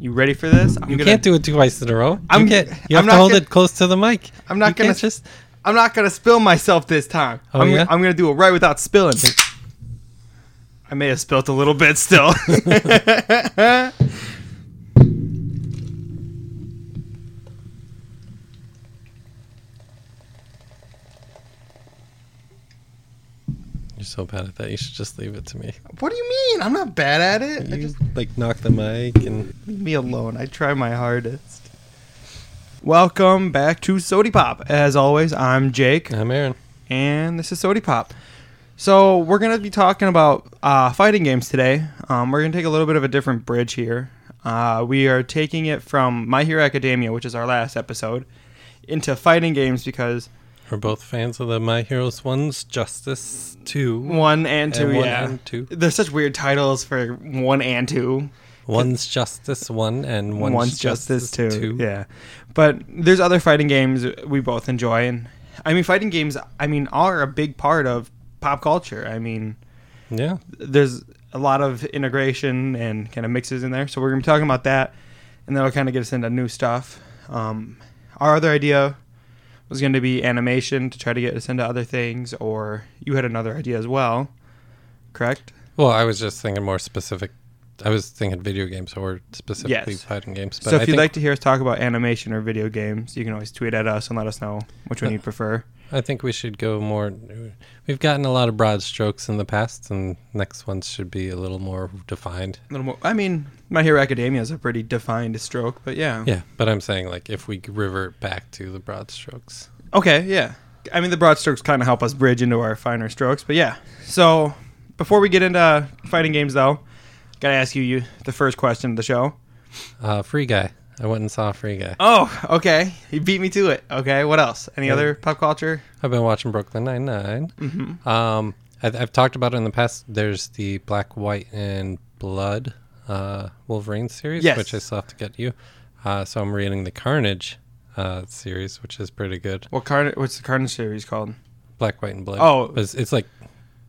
You ready for this? I'm You gonna, can't do it twice in a row. I'm- you can't. You I'm have not to hold gonna- it close to the mic. I'm not You gonna just. I'm not gonna spill myself this time. Oh, I'm, yeah? I'm gonna do it right without spilling. I may have spilt a little bit still. so bad at that. You should just leave it to me. what do you mean? I'm not bad at it. I You just like knock the mic and leave me alone. I try my hardest. Welcome back to Sody Pop. As always, I'm Jake. I'm Aaron. and this is Sody Pop. So we're gonna be talking about uh, fighting games today. Um, we're gonna take a little bit of a different bridge here. Uh, we are taking it from My Hero Academia, which is our last episode, into fighting games because We're both fans of the My Heroes ones, Justice Two. one and two, And one yeah, and two. They're such weird titles for one and two. One's Justice One and one's, One's Justice, Justice two. Two. Yeah, but there's other fighting games we both enjoy, and I mean, fighting games. I mean, are a big part of pop culture. I mean. Yeah. there's a lot of integration and kind of mixes in there. So we're gonna be talking about that, and that'll kind of get us into new stuff. Um, our other idea was going to be animation to try to get us into other things, or you had another idea as well, correct? Well, I was just thinking more specific. I was thinking video games or specifically Yes. fighting games. But so I if you'd think, like to hear us talk about animation or video games, you can always tweet at us and let us know which one uh, you prefer. I think we should go more. We've gotten a lot of broad strokes in the past, and next ones should be a little more defined. A little more. I mean, My Hero Academia is a pretty defined stroke, but yeah. Yeah, but I'm saying like if we revert back to the broad strokes. Okay, yeah. I mean, the broad strokes kind of help us bridge into our finer strokes, but yeah. So, before we get into fighting games, though, gotta ask you, you the first question of the show. Uh, Free Guy. I went and saw Free Guy. Oh, okay. You beat me to it. Okay, what else? Any Yeah. other pop culture? I've been watching Brooklyn Nine Nine. Mm-hmm. Um, I, I've talked about it in the past. There's the Black, White, and Blood uh, Wolverine series, Yes. which I still have to get you. Uh, so I'm reading the Carnage uh, series, which is pretty good. What card? What's the Carnage series called? Black, White, and Blood. Oh. It's, it's like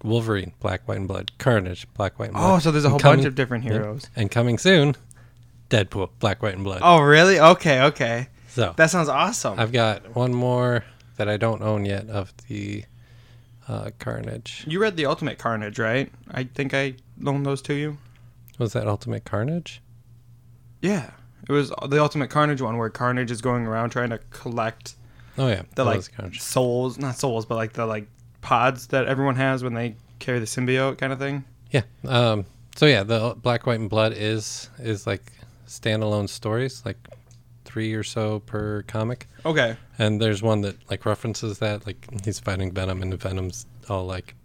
Wolverine, Black, White, and Blood. Carnage, Black, White, and Blood. Oh, so there's a whole coming- bunch of different heroes. And coming soon, Deadpool, Black, White, and Blood. Oh, really? Okay, okay. so That sounds awesome. I've got one more that I don't own yet of the uh, Carnage. you read the Ultimate Carnage, right? I think I loaned those to you. Was that Ultimate Carnage? Yeah, it was the Ultimate Carnage one where Carnage is going around trying to collect Oh yeah, the like Carnage. souls, not souls, but like the like pods that everyone has when they carry the symbiote kind of thing. Yeah. Um. So yeah, the Black, White, and Blood is is like standalone stories, like three or so per comic. Okay. And there's one that like references that, like he's fighting Venom, and Venom's all like,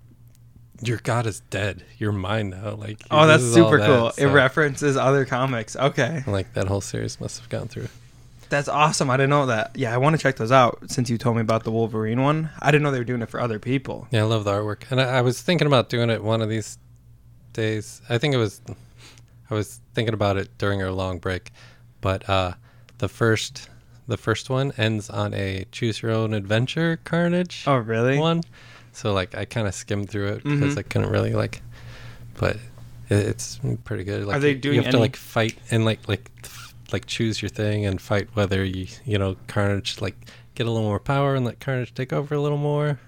"Your god is dead. You're mine now." Like, Oh, that's super that, cool. so- It references other comics. Okay. like that whole series must have gone through. That's awesome. I didn't know that. Yeah, I want to check those out since you told me about the Wolverine one. I didn't know they were doing it for other people. Yeah, I love the artwork, and I, I was thinking about doing it one of these days. I think it was, I was thinking about it during our long break, but uh, the first, the first one ends on a choose your own adventure Carnage Oh, really? one. So like I kind of skimmed through it because Mhm. I couldn't really like, but it, it's pretty good. Like, they you- doing You have to like fight and like like like choose your thing and fight whether you you know Carnage like get a little more power and let Carnage take over a little more.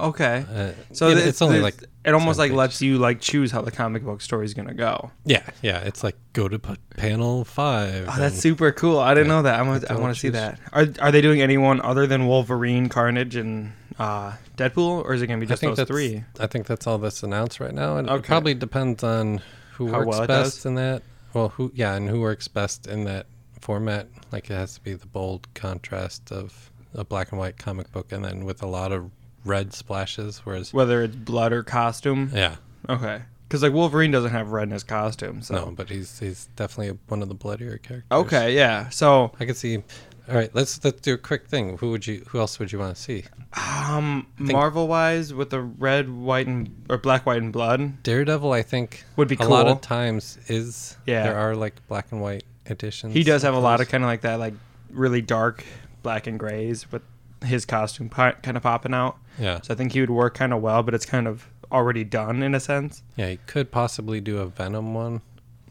Okay. Uh, So it- th- it's only like it almost like lets you like choose how the comic book story is gonna go. yeah yeah it's like go to p- panel five. Oh, that's super cool. I didn't Yeah. know that. I'm gonna, I want to see that. Are are they doing anyone other than Wolverine, Carnage, and uh, Deadpool, or is it gonna be just those three? I think that's all that's announced right now, and Okay. it probably depends on who How works well best in that. Well, who yeah, and who works best in that format. Like it has to be the bold contrast of a black and white comic book, and then with a lot of red splashes. Whereas Whether it's blood or costume. yeah, Okay. Because like Wolverine doesn't have red in his costume. So. no, but he's he's definitely one of the bloodier characters. Okay. Yeah. So I can see. All right, let's let's do a quick thing. Who would you? Who else would you want to see? um, Marvel wise, with the red, white, and or black, white, and blood Daredevil, I think would be a lot of times is Yeah. there are like black and white editions. He does have a lot of kind of like that, like really dark black and grays with his costume kind of popping out. yeah So I think he would work kind of well, but it's kind of already done in a sense. yeah. He could possibly do a Venom one.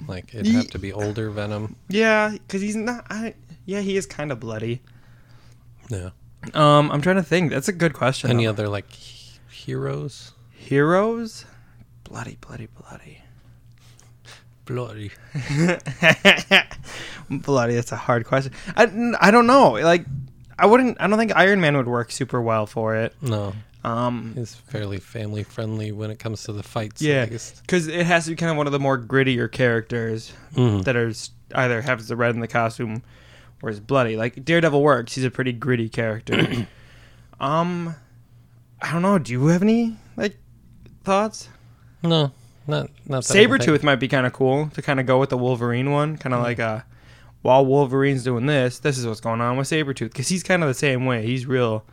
Like it'd have to be older Venom. Yeah, because he's not. I, yeah, he is kind of bloody. Yeah. Um, I'm trying to think. That's a good question. Any though. other like he- heroes? heroes? Bloody, bloody, bloody. Bloody. bloody. That's a hard question. I, I don't know. Like, I wouldn't. I don't think Iron Man would work super well for it. No, Um, he's fairly family friendly when it comes to the fights. Yeah. Because it has to be kind of one of the more grittier characters Mhm. that are either has the red in the costume or is bloody. Like Daredevil works. He's a pretty gritty character. um, I don't know. Do you have any like thoughts? No, not not. Sabretooth might be kind of cool to kind of go with the Wolverine one, kind of like uh while Wolverine's doing this, this is what's going on with Sabretooth because he's kind of the same way. He's real.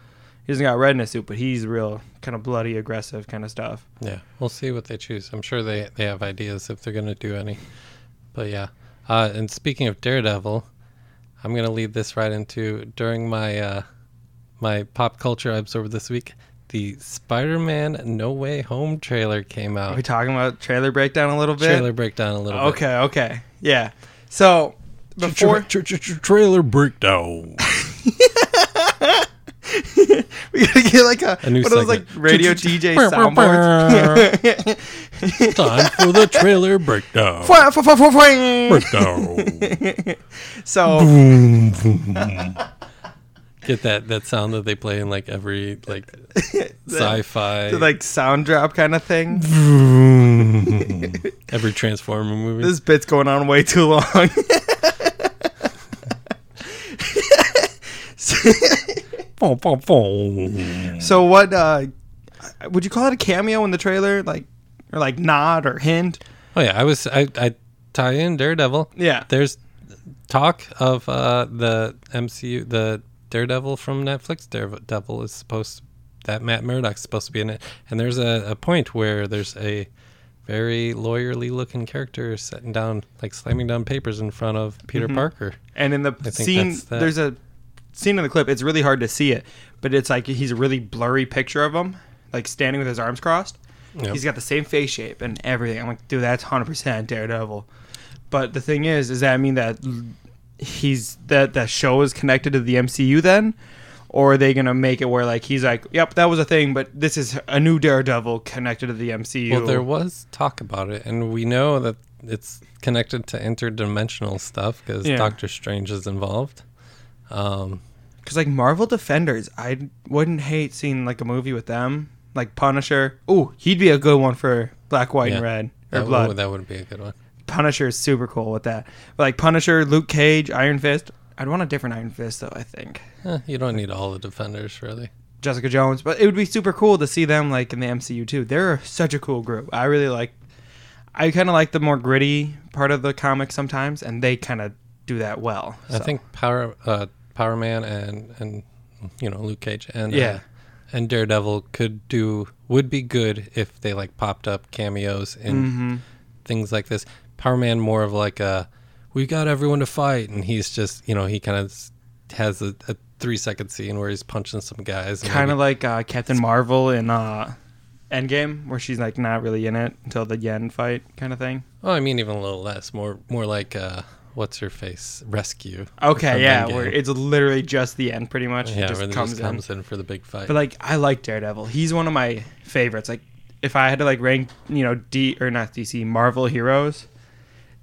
He doesn't got red in his suit, but he's real kind of bloody, aggressive kind of stuff. Yeah, we'll see what they choose. I'm sure they they have ideas if they're gonna do any. But yeah, uh, and speaking of Daredevil, I'm gonna lead this right into during my uh, my pop culture I absorbed this week. The Spider-Man No Way Home trailer came Are out. we talking about trailer breakdown a little bit? Trailer breakdown a little bit. Okay, okay, yeah. So before trailer breakdown. we gotta get like a, A new one of those like radio DJ soundboards. Time for the trailer breakdown. Fwah, fwah, fwah, fwah, fwah. So Get that that sound that they play in like every like sci-fi the, like sound drop kind of thing. every Transformer movie. This bit's going on way too long. Boom, boom, boom. so what uh would you call it a cameo in the trailer like or like nod or hint? Oh yeah, I was I I tie in Daredevil. Yeah. There's talk of uh the MCU the Daredevil from Netflix. Daredevil is supposed that Matt Murdock's supposed to be in it, and there's a, a point where there's a very lawyerly looking character sitting down like slamming down papers in front of Peter Mhm. Parker. And in the scene that. there's a scene in the clip, it's really hard to see it, but it's like he's a really blurry picture of him, like standing with his arms crossed. Yep. He's got the same face shape and everything. I'm like, dude, that's hundred percent Daredevil. But the thing is, does that mean that he's that that show is connected to the MCU then, or are they gonna make it where like he's like, yep, that was a thing, but this is a new Daredevil connected to the MCU? Well, there was talk about it, and we know that it's connected to interdimensional stuff because Yeah. Doctor Strange is involved. Um, Because like Marvel Defenders, I wouldn't hate seeing like a movie with them, like Punisher. Ooh, he'd be a good one for Black, White, Yeah. and Red or that, Blood. would- that wouldn't be a good one. Punisher is super cool with that. But like Punisher, Luke Cage, Iron Fist. I'd want a different Iron Fist though. I think Eh, you don't need all the defenders, really. Jessica Jones, but it would be super cool to see them like in the MCU too. They're such a cool group. I really like. I kind of like the more gritty part of the comic sometimes, and they kind of do that well. I think Power uh, Power Man and and you know Luke Cage and uh, Yeah. and Daredevil could do would be good if they like popped up cameos in Mhm. things like this. Power Man more of like a we got everyone to fight, and he's just you know he kind of has a, a three second scene where he's punching some guys. kind of like uh, Captain Marvel in uh, Endgame, where she's like not really in it until the Yen fight, kind of thing. Oh, I mean even a little less, more more like uh, what's her face rescue. Okay, yeah, where it's literally just the end, pretty much. yeah, just where comes just in. comes in for the big fight. But like, I like Daredevil. He's one of my favorites. Like, if I had to like rank, you know, D or not DC Marvel heroes,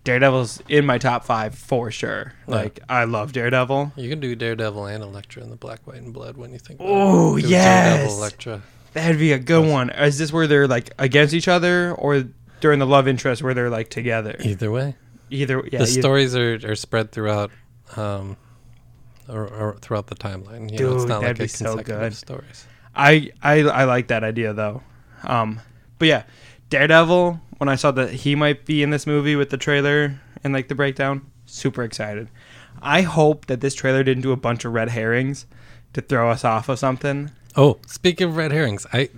Daredevil's in my top five for sure. Yeah. Like, I love Daredevil. You can do Daredevil and Elektra in the Black, White, and Blood when you think. Oh, it. Yes! Daredevil, Elektra. That'd be a good one. Is this where they're like against each other, or during the love interest where they're like together? Either way, Either, yeah. the stories are, are spread throughout, um, or, or throughout the timeline. You know, it's not that'd like a be so consecutive good. stories. I, I I like that idea though. Um, but yeah, Daredevil. When I saw that he might be in this movie with the trailer and like the breakdown, super excited. I hope that this trailer didn't do a bunch of red herrings to throw us off of something. Oh, speaking of red herrings, I,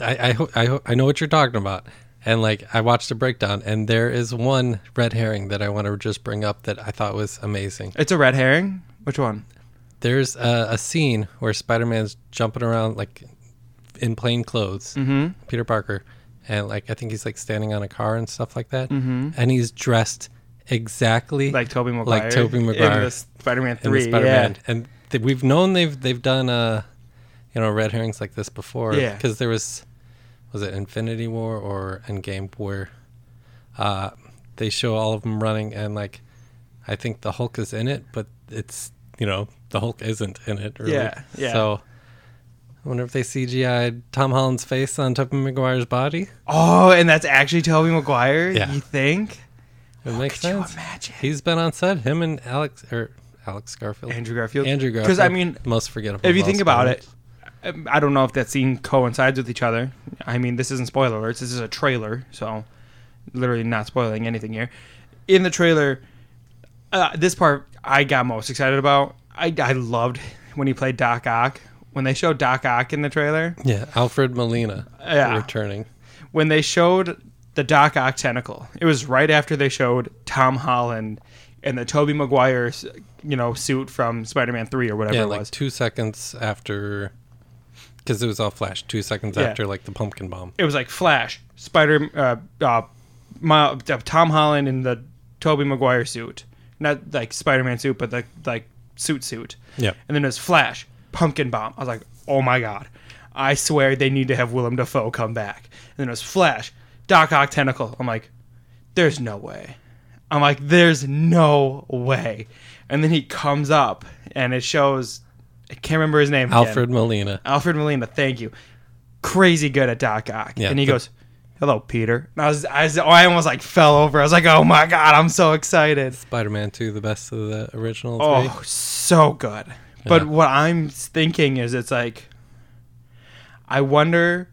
I, I, ho- I, ho- I know what you're talking about, and like I watched the breakdown, and there is one red herring that I want to just bring up that I thought was amazing. It's a red herring. Which one? There's a, a scene where Spider-Man's jumping around like in plain clothes, Mm-hmm. Peter Parker, and like I think he's like standing on a car and stuff like that, Mm-hmm. and he's dressed exactly Like Tobey Maguire. Like Tobey In Maguire Spider-Man in 3. the Spider-Man, Yeah. and th- we've known they've they've done uh, you know, red herrings like this before. Yeah. because there was was it Infinity War or Endgame where uh, they show all of them running and like I think the Hulk is in it, but it's you know the Hulk isn't in it. Really. Yeah, yeah. So. I wonder if they CGI'd Tom Holland's face on Tobey Maguire's body. Oh, and that's actually Tobey Maguire? Yeah. You think? It makes Could you sense. imagine? He's been on set. Him and Alex or Alex Garfield. Andrew Garfield. Andrew Garfield. Because, I mean, most forgettable. if you think about it, I don't know if that scene coincides with each other. I mean, this isn't spoiler alerts. This is a trailer, so literally not spoiling anything here. In the trailer, uh, this part I got most excited about. I, I loved when he played Doc Ock. When they showed Doc Ock in the trailer, Yeah, Alfred Molina Yeah. returning. when they showed the Doc Ock tentacle, it was right after they showed Tom Holland and the Tobey Maguire, you know, suit from Spider-Man Three or whatever yeah, it like was. two seconds after, because it was all flash. Two seconds Yeah. after like the pumpkin bomb. it was like Flash, Spider, uh, uh, my, uh, Tom Holland in the Tobey Maguire suit, not like Spider-Man suit, but the like suit suit. Yeah, And then there's Flash, Pumpkin Bomb. I was like, oh my god, I swear they need to have Willem Dafoe come back. And then there's Flash, Doc Ock Tentacle. I'm like, there's no way. I'm like, there's no way. And then he comes up and it shows, I can't remember his name. again. Alfred Molina. Alfred Molina, thank you. Crazy good at Doc Ock. Yeah, and he the- goes, "Hello, Peter." And I was, I was, oh, I almost like fell over. I was like, "Oh my god, I'm so excited!" Spider-Man Two, the best of the original three. Oh, so good. But Yeah. what I'm thinking is, it's like, I wonder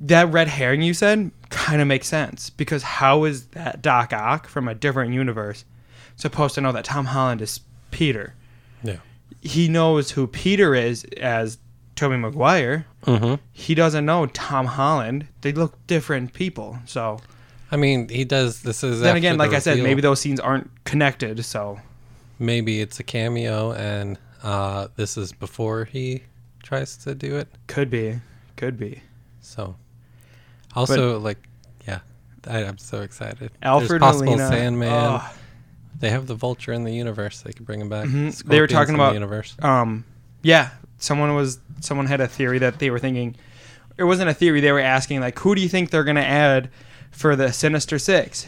that red herring you said kind of makes sense because how is that Doc Ock from a different universe supposed to know that Tom Holland is Peter? Yeah. He knows who Peter is as Tobey Maguire. Mm-hmm. he doesn't know Tom Holland. They look different people. So I mean, he does. This is then again, the like I said, maybe those scenes aren't connected. So maybe it's a cameo, and uh, this is before he tries to do it. could be, could be. So, also like, yeah, I, I'm so excited. Alfred There's possible Molina. Sandman. oh, They have the Vulture in the universe. They could bring him back. Mhm. They were talking about- the universe. um, yeah. Someone was someone had a theory that they were thinking. It wasn't a theory. They were asking like, who do you think they're gonna add for the Sinister Six?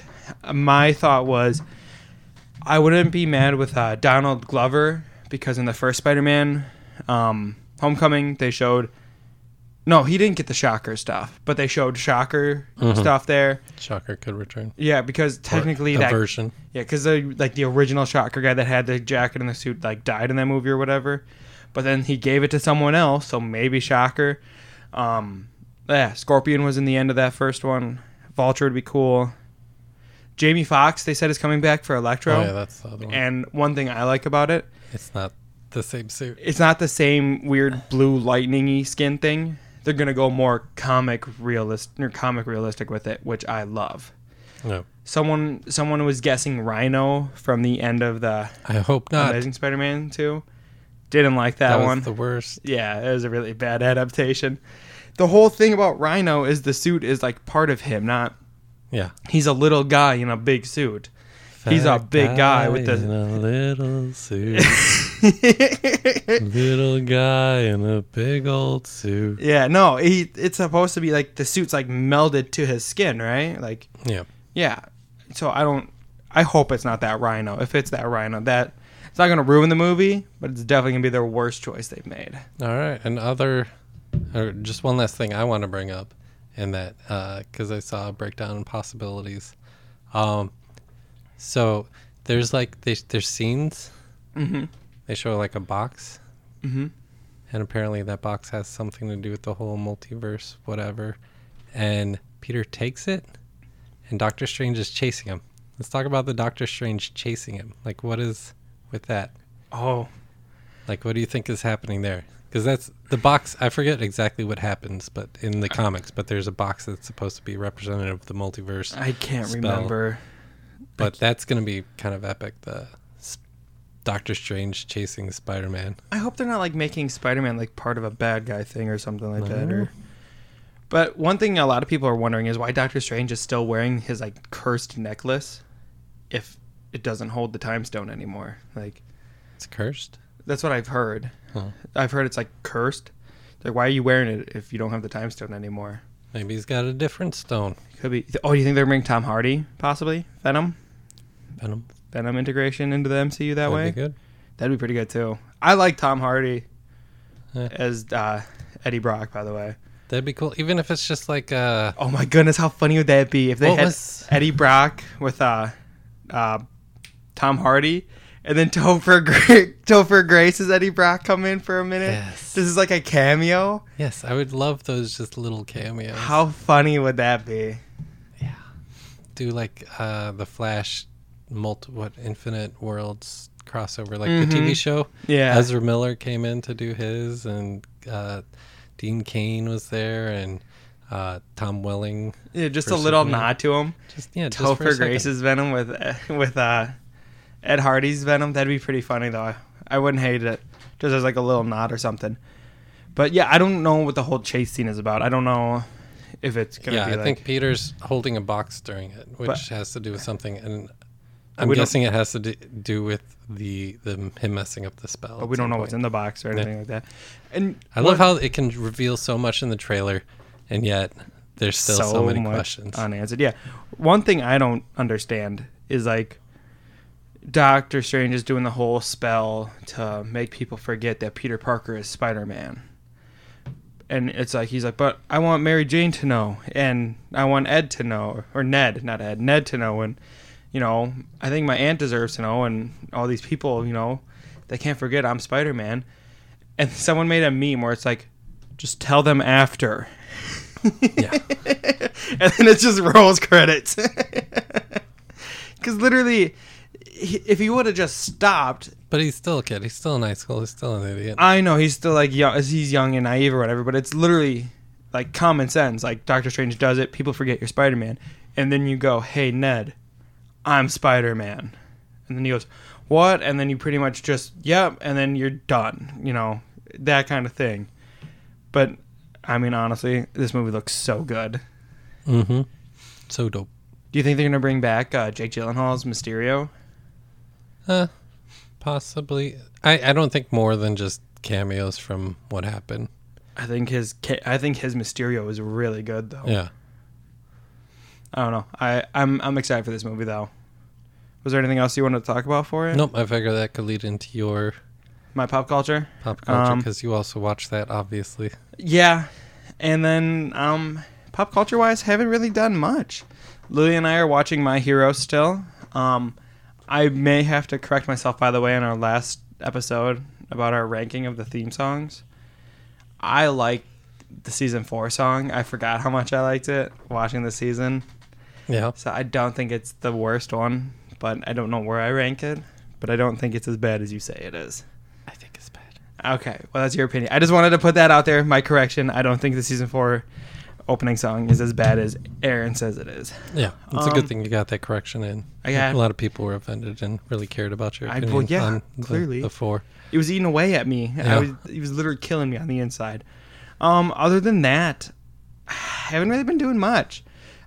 My thought was, I wouldn't be mad with uh, Donald Glover because in the first Spider-Man, um, Homecoming, they showed. No, he didn't get the Shocker stuff, but they showed Shocker Mhm. stuff there. Shocker could return. Yeah, because technically Or that version. yeah, because the like the original Shocker guy that had the jacket and the suit like died in that movie or whatever, but then he gave it to someone else, so maybe Shocker. Um, yeah, Scorpion was in the end of that first one. Vulture would be cool. Jamie Foxx, they said, is coming back for Electro. Oh yeah, that's the other one. and one thing I like about it, it's not the same suit. it's not the same weird blue lightningy skin thing. They're gonna go more comic realist or comic realistic with it, which I love. No, Someone someone was guessing Rhino from the end of the I hope not. Amazing Spider-Man 2. Didn't like that, that was one. the worst. yeah, it was a really bad adaptation. The whole thing about Rhino is the suit is like part of him, not Yeah. he's a little guy in a big suit. He's a big guy with the little suit. little guy in a big old suit. Yeah, no, he it's supposed to be like the suit's like melded to his skin, right? Like Yeah. yeah. So I don't I hope it's not that Rhino. If it's that Rhino, that it's not going to ruin the movie, but it's definitely going to be their worst choice they've made. All right. And other, or just one last thing I want to bring up in that, because I saw a breakdown in possibilities. Um, so there's like, they, there's scenes. Mhm. They show like a box. Mhm. And apparently that box has something to do with the whole multiverse, whatever. And Peter takes it, and Doctor Strange is chasing him. Let's talk about the Doctor Strange chasing him. Like, what is with that? Oh, Like, what do you think is happening there? Because that's the box. I forget exactly what happens, but in the comics, but there's a box that's supposed to be representative of the multiverse. I can't Spell. remember. But that's going to be kind of epic. The Doctor Strange chasing Spider-Man. I hope they're not like making Spider-Man like part of a bad guy thing or something like that. Or, uh-huh. But one thing a lot of people are wondering is why Doctor Strange is still wearing his like cursed necklace if it doesn't hold the time stone anymore. Like It's cursed. that's what I've heard. Huh. I've heard it's like cursed. Like why are you wearing it if you don't have the time stone anymore? Maybe he's got a different stone. Could be. Oh, do you think they're bringing Tom Hardy possibly Venom Venom. Venom integration into the MCU that That'd way? be good. That'd be pretty good too. I like Tom Hardy Yeah. as uh, Eddie Brock, by the way. That'd be cool. Even if it's just like uh Oh my goodness, how funny would that be if they had was- Eddie Brock with uh, uh, Tom Hardy, and then Topher Gra- Topher Grace as Eddie Brock come in for a minute? Yes. This is like a cameo. Yes, I would love those just little cameos. How funny would that be? Yeah. Do like uh the Flash multi what Infinite Worlds crossover like Mhm. the TV show. Yeah. Ezra Miller came in to do his and uh Dean Cain was there and uh Tom Welling yeah, just a little nod to him. just yeah just for Topher second. Grace's Venom with with uh, Ed Hardy's Venom. That'd be pretty funny though. I wouldn't hate it. Just as like a little nod or something. But yeah, I don't know what the whole chase scene is about. I don't know if it's gonna Yeah, be I like think Peter's holding a box during it, which But- has to do with something and I'm we guessing it has to do, with the the him messing up the spell. but we don't know what's in the box or anything like that. And I love how it can reveal so much in the trailer, and yet there's still so, many much questions. unanswered. Yeah, one thing I don't understand is like Doctor Strange is doing the whole spell to make people forget that Peter Parker is Spider Man. And it's like he's like, but I want Mary Jane to know, and I want Ed to know, or Ned, not Ed, Ned to know, and you know, I think my aunt deserves to know, and all these people, you know, they can't forget I'm Spider Man. And someone made a meme where it's like, just tell them after. Yeah. and then it just rolls credits. Because literally, if he would have just stopped, But he's still a kid. He's still in high school. He's still an idiot. I know he's still like young, he's young and naive or whatever. But it's literally like common sense. Like Doctor Strange does it. People forget you're Spider Man, and then you go, "Hey Ned, I'm Spider Man," and then he goes, "What?" And then you pretty much just, "Yep," and then you're done. You know that kind of thing. But I mean, honestly, this movie looks so good. mm-hmm. So dope. Do you think they're gonna bring back uh, Jake Gyllenhaal's Mysterio? Uh, possibly. I, I don't think more than just cameos from what happened. I think his I think his Mysterio is really good though. Yeah. I don't know. I I'm I'm excited for this movie though. Was there anything else you wanted to talk about for it? Nope. I figure that could lead into your My pop culture. pop culture Um, because you also watch that, obviously. Yeah, and then um, pop culture wise, haven't really done much. Lily and I are watching My Hero still. Um, I may have to correct myself by the way in our last episode about our ranking of the theme songs. I like the season four song. I forgot how much I liked it watching the season. Yeah. So I don't think it's the worst one, but I don't know where I rank it. But I don't think it's as bad as you say it is. I think it's bad. Okay, well that's your opinion. I just wanted to put that out there. My correction. I don't think the season four opening song is as bad as Aaron says it is. Yeah. It's a Um, good thing you got that correction in. I got- a lot of people were offended and really cared about your I- opinion well, yeah, on clearly. the four. It was eating away at me. I Yeah. was, he was literally killing me on the inside. Um, other than that, I haven't really been doing much.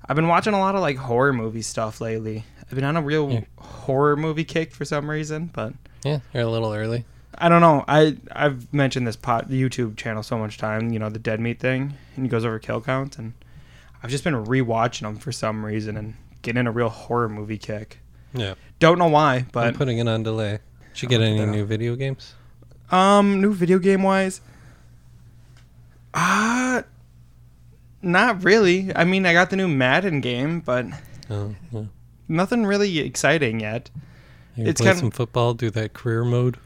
I've been watching a lot of like horror movie stuff lately. I've been on a real Yeah. horror movie kick for some reason, but Yeah, you're a little early. I don't know. I I've mentioned this pot YouTube channel so much time. You know the dead meat thing, and he goes over kill counts, and I've just been rewatching them for some reason and getting a real horror movie kick. Yeah. Don't know why, but I'm putting it on delay. Did you get any new video games? um, new video game wise, uh not really. I mean, I got the new Madden game, but Oh, yeah. nothing really exciting yet. You It's play kinda- some football, do that career mode.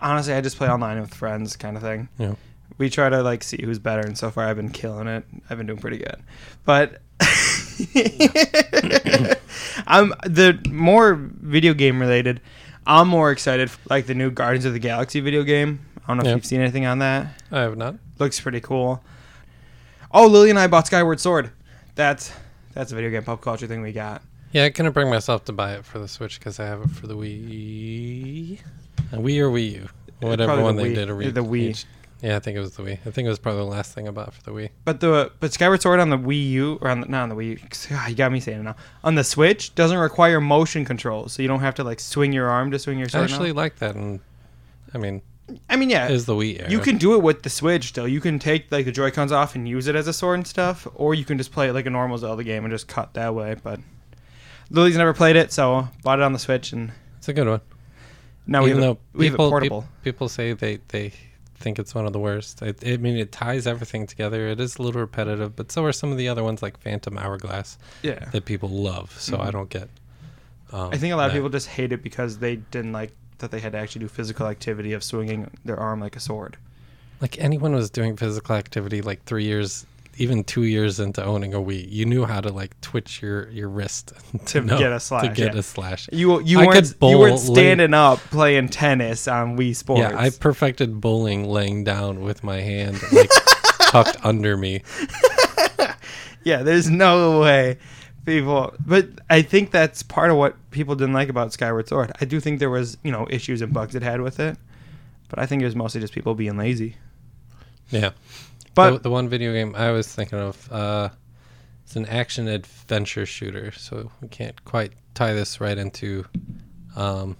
Honestly, I just play online with friends, kind of thing. Yeah. we try to like see who's better and so far i've been killing it i've been doing pretty good but i'm the more video game related i'm more excited for, like the new guardians of the galaxy video game i don't know if you've seen anything on that I have not. looks pretty cool oh lily and i bought skyward sword that's that's a video game pop culture thing we got Yeah, I couldn't bring myself to buy it for the Switch because I have it for the Wii. A Wii or Wii U. Whatever Probably one the they Wii. did a re- The Wii. Yeah, I think it was the Wii. I think it was probably the last thing I bought for the Wii. But the but Skyward Sword on the Wii U or on the, not on the Wii, U, God, you got me saying it now. On the Switch doesn't require motion control, so you don't have to like swing your arm to swing your sword. I actually now. like that, and I mean, I mean, yeah, is the Wii era. you can do it with the Switch still. You can take like the Joy Cons off and use it as a sword and stuff, or you can just play it like a normal Zelda game and just cut that way. But Lily's never played it, so bought it on the Switch, and It's a good one. now we Even have, though it, we have it people, portable. peop- people say they they think it's one of the worst. I, I mean, it ties everything together. It is a little repetitive, but so are some of the other ones like Phantom Hourglass yeah, that people love. So I Mhm. don't get. Um, I think a lot of people just hate it because they didn't like that they had to actually do physical activity of swinging their arm like a sword. like anyone was doing physical activity like three years, even two years into owning a Wii. You knew how to like twitch your your wrist To know- get a slash, To get yeah. a slash. You you I weren't you weren't standing up playing tennis on Wii Sports. Yeah, I perfected bowling laying down with my hand like tucked under me. yeah, there's no way people. But I think that's part of what people didn't like about Skyward Sword. I do think there was you know issues and bugs it had with it, but I think it was mostly just people being lazy. Yeah. But the, the one video game I was thinking of, uh, it's an action adventure shooter, so we can't quite tie this right into um,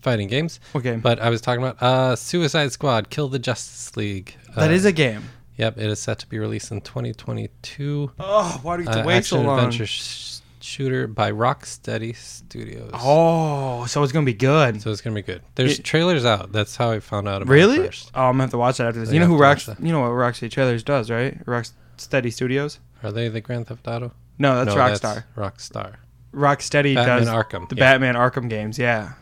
fighting games. okay, But I was talking about uh, Suicide Squad: Kill the Justice League. that Uh, is a game. Yep, it is set to be released in 2022. Oh, why do we have to Uh, wait so long? adventure sh- shooter by Rocksteady Studios. Oh, so it's gonna be good. So it's gonna be good. There's It- trailers out. That's how I found out about Really? it first. Oh, I'm gonna have to watch that after this. So you you know who Rock? You know what Rocksteady Trailers does, right? Rocksteady Studios. Are they the Grand Theft Auto? No, that's no, Rockstar. Rockstar. Rocksteady Batman does Arkham. the yeah. Batman Arkham games. Yeah.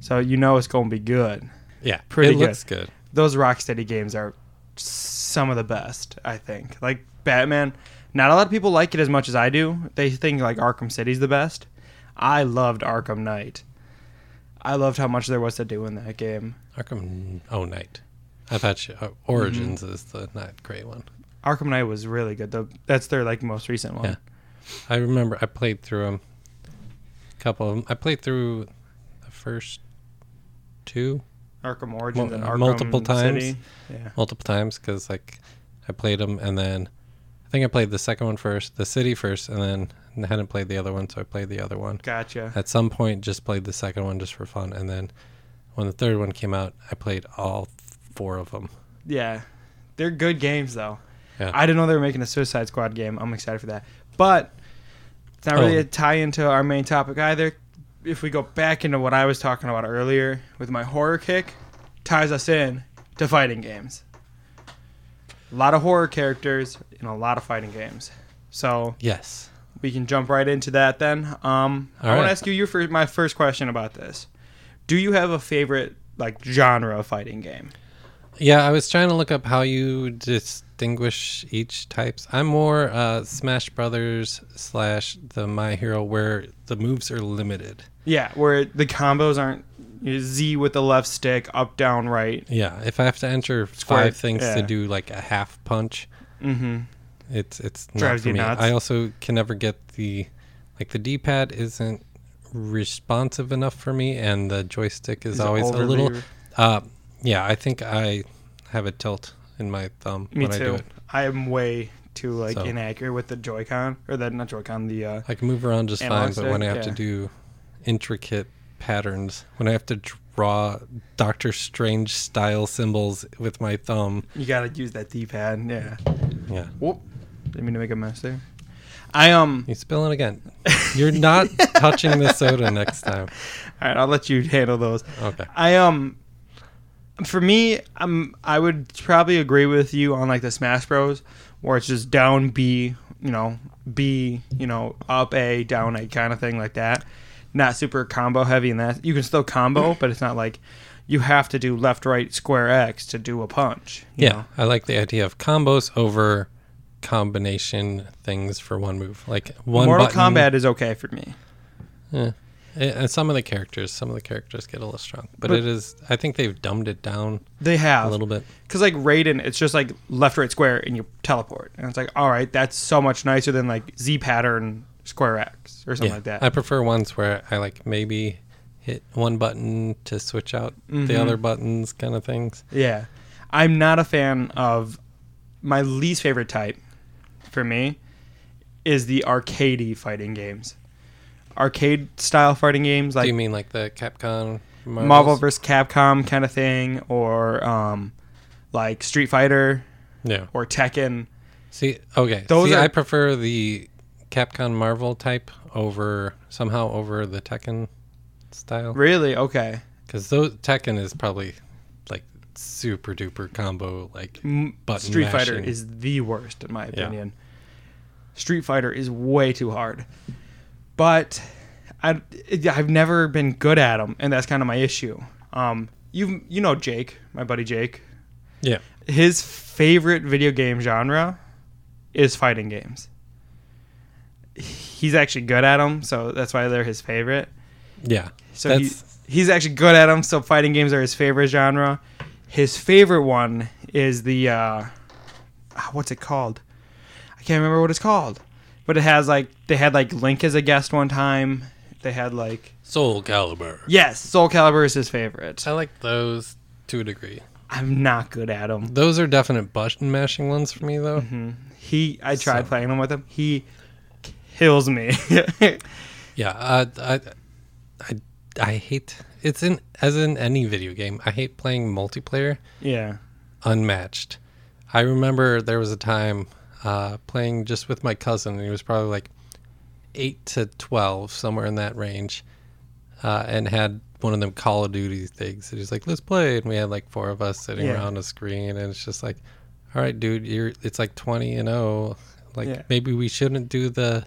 So you know it's gonna be good. Yeah, Pretty it good. looks good. Those Rocksteady games are some of the best. I think. Like Batman. Not a lot of people like it as much as I do. They think like Arkham City's the best. I loved Arkham Knight. I loved how much there was to do in that game. Arkham. Oh, Knight. I thought you, uh, Origins is the not great one. Arkham Knight was really good. though. that's their like most recent one. Yeah. I remember I played through them. A couple of them. I played through the first two Arkham Origins Mul- and Arkham multiple times? City. Yeah. multiple times because like I played them and then I think I played the second one first, the city first, and then I hadn't played the other one, so I played the other one. Gotcha. At some point, just played the second one just for fun, and then when the third one came out, I played all four of them. Yeah. They're good games though. Yeah. I didn't know they were making a Suicide Squad game. I'm excited for that. But it's not really Oh. a tie into our main topic either. If we go back into what I was talking about earlier with my horror kick, ties us in to fighting games. A lot of horror characters in a lot of fighting games. So Yes. we can jump right into that then. Um, I All want to ask you your my first question about this. Do you have a favorite like genre of fighting game? Yeah, I was trying to look up how you distinguish each types. I'm more uh, Smash Brothers slash the My Hero, where the moves are limited. Yeah, where the combos aren't you know, Z with the left stick, up, down, right. Yeah, if I have to enter Square, five things yeah. to do like a half punch, Mm-hmm. it's it's not Drives for you me. nuts. I also can never get the like the D-pad isn't responsive enough for me, and the joystick is, always a little. Uh, yeah, I think I have a tilt in my thumb Me when I do it. I am way too like So- inaccurate with the Joy-Con or the not Joy-Con. The uh, I can move around just Analog fine, but when I stick, have to yeah. do intricate patterns, when I have to draw Doctor Strange style symbols with my thumb, you gotta use that D-pad. Yeah. yeah, Whoop. Didn't mean to make a mess there. I um. you spilling again. You're not touching the soda next time. All right, I'll let you handle those. Okay. I um for me, um I would probably agree with you on like the Smash Bros where it's just down B, you know, B, you know, up A, down A kind of thing like that. Not super combo heavy in that. You can still combo, but it's not like you have to do left right square X to do a punch. you Yeah, know? I like the idea of combos over combination things for one move. Like one Mortal button, Kombat is okay for me. Yeah. And some of the characters, some of the characters get a little strong, but, But- it is. I think they've dumbed it down They have a little bit. because like Raiden, it's just like left right square and you teleport, and it's like all right, that's so much nicer than like Z pattern square X or something Yeah. like that. I prefer ones where I like maybe hit one button to switch out Mhm. the other buttons, kind of things. Yeah. I'm not a fan of my least favorite type for me is the arcadey fighting games. Arcade style fighting games Do you mean like the Capcom Marvels? Marvel vs. Capcom kind of thing or um like Street Fighter Yeah. or Tekken. See, okay. Those See, are- I prefer the Capcom Marvel type over somehow over the Tekken style Really? Okay. because those Tekken is probably like super duper combo. Like Button Street Fighter is the worst in my Yeah. opinion. Street Fighter is way too hard. But I I've never been good at them and that's kind of my issue. Um you you know Jake, my buddy Jake. yeah, His favorite video game genre is fighting games. He's actually good at them, so that's why they're his favorite. yeah. So he, he's actually good at them. So fighting games are his favorite genre. His favorite one is the uh, ah, what's it called? I can't remember what it's called, but it has like they had like Link as a guest one time. They had like Soul Calibur. yes, Soul Calibur is his favorite. I like those to a degree. I'm not good at them. Those are definite button mashing ones for me though. hmm He I tried So- playing them with him. He kills me. Yeah, uh, I, I, I hate it's in as in any video game. I hate playing multiplayer yeah. unmatched. I remember there was a time uh, playing just with my cousin, and he was probably like eight to twelve, somewhere in that range, uh, and had one of them Call of Duty things. And he's like, "Let's play," and we had like four of us sitting Yeah. around a screen, and it's just like, "All right, dude, you're it's like twenty and oh, like Yeah. maybe we shouldn't do the."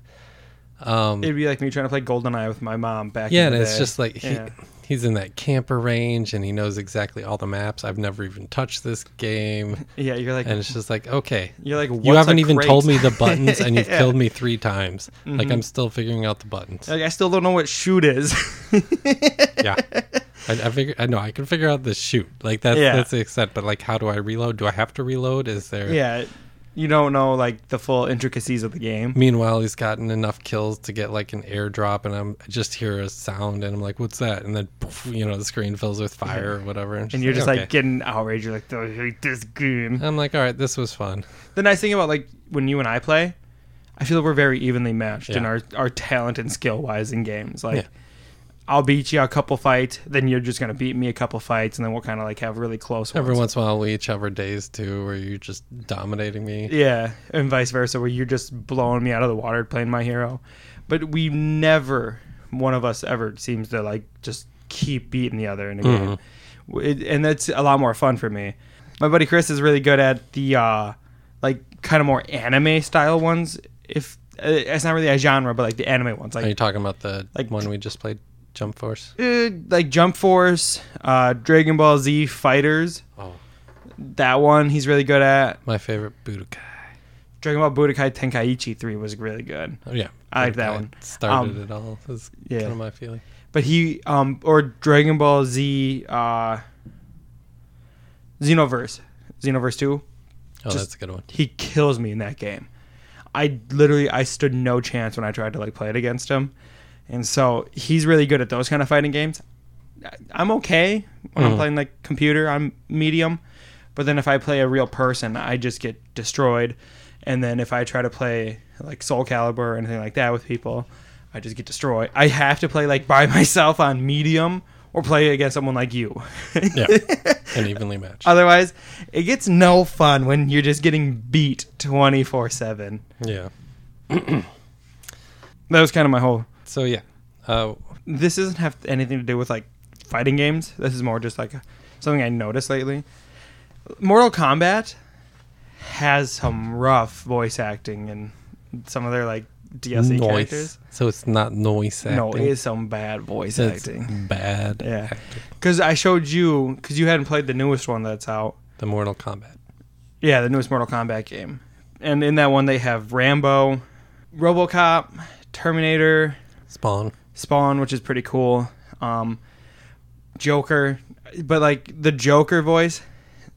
Um, It'd be like me trying to play GoldenEye with my mom back. yeah, in and it's just like he, Yeah. He's in that camper range, and he knows exactly all the maps. I've never even touched this game, yeah. You're like and it's just like, okay, you're like you haven't even crate?" told me the buttons, and you've Yeah. killed me three times. Like Mhm. I'm still figuring out the buttons. Like I still don't know what shoot is. yeah, I, I figure I know I can figure out the shoot. Like that's Yeah. that's the extent. But like, how do I reload? Do I have to reload? Is there? yeah, you don't know like the full intricacies of the game. Meanwhile, he's gotten enough kills to get like an airdrop, and I'm I just hear a sound, and I'm like, "What's that?" And then, poof, you know, the screen fills with fire or whatever, And you're just okay. like getting outraged. You're like, "Oh, I hate this game. I'm like, all right, this was fun. The nice thing about like when you and I play, I feel like we're very evenly matched in our our talent and skill wise in games. Like, Yeah. I'll beat you a couple fights, then you're just gonna beat me a couple fights, and then we'll kind of like have really close. Every ones. once in a while, we each have our days too, where you're just dominating me. Yeah, and vice versa, where you're just blowing me out of the water playing my hero. But we never, one of us ever seems to like just keep beating the other in a game. It, and that's a lot more fun for me. My buddy Chris is really good at the, uh, like, kind of more anime style ones. If uh, it's not really a genre, but like the anime ones, Are you talking about the like- one we just played, Jump Force? uh, like Jump Force, uh, Dragon Ball Z Fighters. Oh, That one he's really good at. my favorite Budokai. Dragon Ball Budokai Tenkaichi 3 was really good. Oh yeah, I like that one. Started Um, it all. Is yeah. kind of my feeling. But he um or Dragon Ball Z uh Xenoverse. Xenoverse 2. Oh, Just- that's a good one. He kills me in that game. I literally I stood no chance when I tried to like play it against him. And so he's really good at those kind of fighting games. I'm okay when I'm Mhm. playing like computer, I'm medium. But then if I play a real person, I just get destroyed. And then if I try to play like Soul Calibur or anything like that with people, I just get destroyed. I have to play like by myself on medium or play against someone like you. Yeah, and evenly matched. Otherwise, it gets no fun when you're just getting beat 24 7. yeah. That was kind of my whole. So yeah, uh, This doesn't have anything to do with like fighting games. This is more just like something I noticed lately. Mortal Kombat has some rough voice acting and some of their like DLC noise. characters. So it's not noise acting. No, it is some bad voice It's acting. bad. Yeah. Because I showed you, because you hadn't played the newest one that's out. The Mortal Kombat. Yeah, the newest Mortal Kombat game. And in that one, they have Rambo, Robocop, Terminator, Spawn. Spawn, which is pretty cool. Um, Joker, but like the Joker voice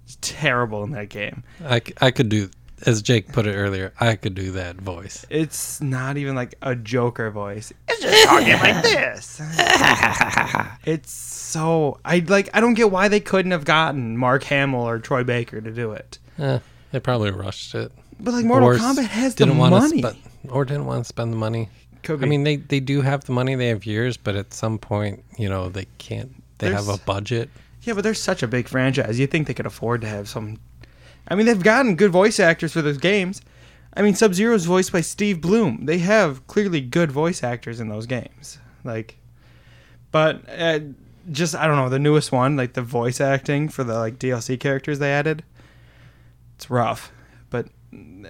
is terrible in that game. I, I could do as Jake put it earlier, I could do that voice. It's not even like a Joker voice. It's just talking like this. it's so I like. I don't get why they couldn't have gotten Mark Hamill or Troy Baker to do it. Eh, they probably rushed it. But like Mortal Or Kombat has the didn't want money. to or didn't want to spend the money. Could I mean, they they do have the money. They have years, but at some point, you know, they can't. They have a budget. yeah, but they're such a big franchise. You think they could afford to have some? I mean, they've gotten good voice actors for those games. I mean, Sub Zero is voiced by Steve Blum. They have clearly good voice actors in those games. Like, but uh, just I don't know the newest one, like the voice acting for the like DLC characters they added. It's rough,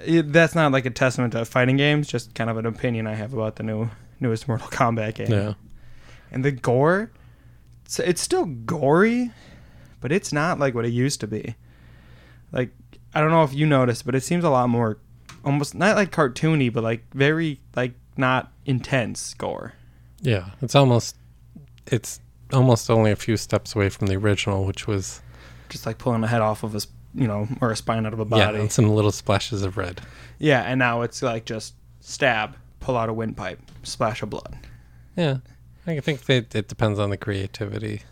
it, that's not like a testament to fighting games. Just kind of an opinion I have about the new newest Mortal Kombat game. Yeah. And the gore, it's, it's still gory, but it's not like what it used to be. Like I don't know if you noticed, but it seems a lot more, almost not like cartoony, but like very like not intense gore. Yeah, it's almost it's almost only a few steps away from the original, which was Just like pulling a head off of a, s- you know, or a spine out of a body. yeah, and some little splashes of red. Yeah, and now it's like just stab, pull out a windpipe, splash of blood. Yeah, I think that it depends on the creativity.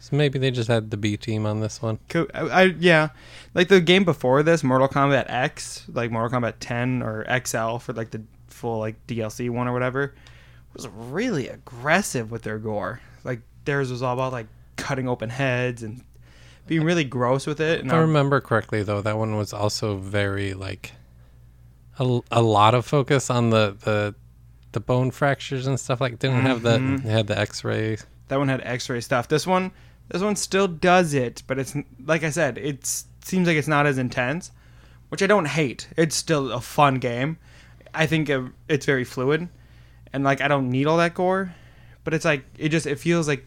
So maybe they just had the B team on this one. Co- I, I yeah, like the game before this, Mortal Kombat X, like Mortal Kombat 10 or XL for like the full like DLC one or whatever, was really aggressive with their gore. Like theirs was all about like cutting open heads and being really gross with it. If I remember correctly, though, that one was also very like a, a lot of focus on the the the bone fractures and stuff like. Didn't have that. Mhm. It had the X-ray. that one had X-ray stuff. This one, this one still does it, but it's like I said, it seems like it's not as intense, which I don't hate. It's still a fun game. I think it, it's very fluid, and like I don't need all that gore, but it's like it just it feels like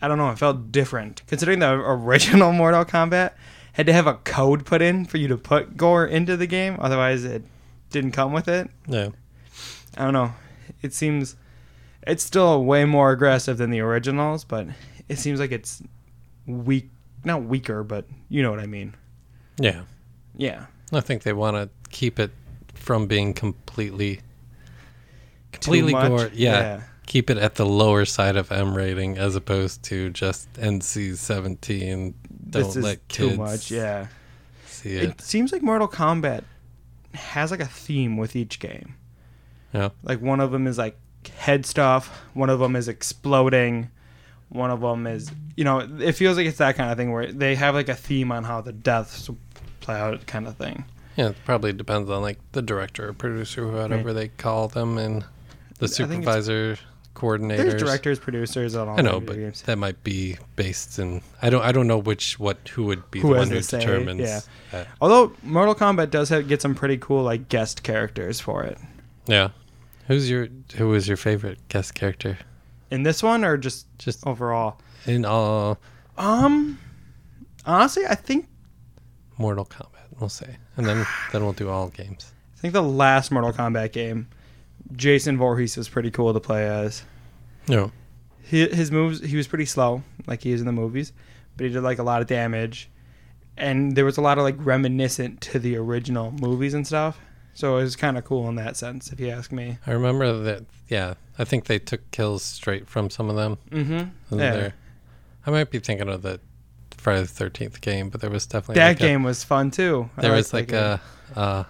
I don't know. It felt different considering the original Mortal Kombat had to have a code put in for you to put gore into the game, otherwise it didn't come with it. Yeah, I don't know. It seems it's still way more aggressive than the originals, but it seems like it's weak, not weaker, but you know what I mean. yeah. Yeah. I think they want to keep it from being completely completely gore. Yeah, Yeah. Keep it at the lower side of M rating as opposed to just NC seventeen. Don't this is let kids too much. Yeah. see it. It seems like Mortal Kombat has like a theme with each game. Yeah. Like one of them is like head stuff, one of them is exploding, one of them is, you know, it feels like it's that kind of thing where they have like a theme on how the deaths play out kind of thing. Yeah, it probably depends on like the director or producer, whatever they call them, and the I think it's- supervisor, coordinators. There's directors, producers on all I know, but games. that might be based in. I don't. I don't know which what who would be Who the one who say, determines. yeah. that. Although Mortal Kombat does have, get some pretty cool like guest characters for it. Yeah. Who's your Who was your favorite guest character? In this one or just Just overall? in all Um honestly, I think Mortal Kombat, we'll say, and then then we'll do all games. I think the last Mortal Kombat game, Jason Voorhees was pretty cool to play as. No. He, his moves, he was pretty slow, like he is in the movies, but he did like a lot of damage, and there was a lot of like reminiscent to the original movies and stuff. So it was kind of cool in that sense, if you ask me. I remember that. Yeah, I think they took kills straight from some of them. Mm-hmm. Yeah. I might be thinking of the Friday the Thirteenth game, but there was definitely That like a- game was fun too. I there was like a uh,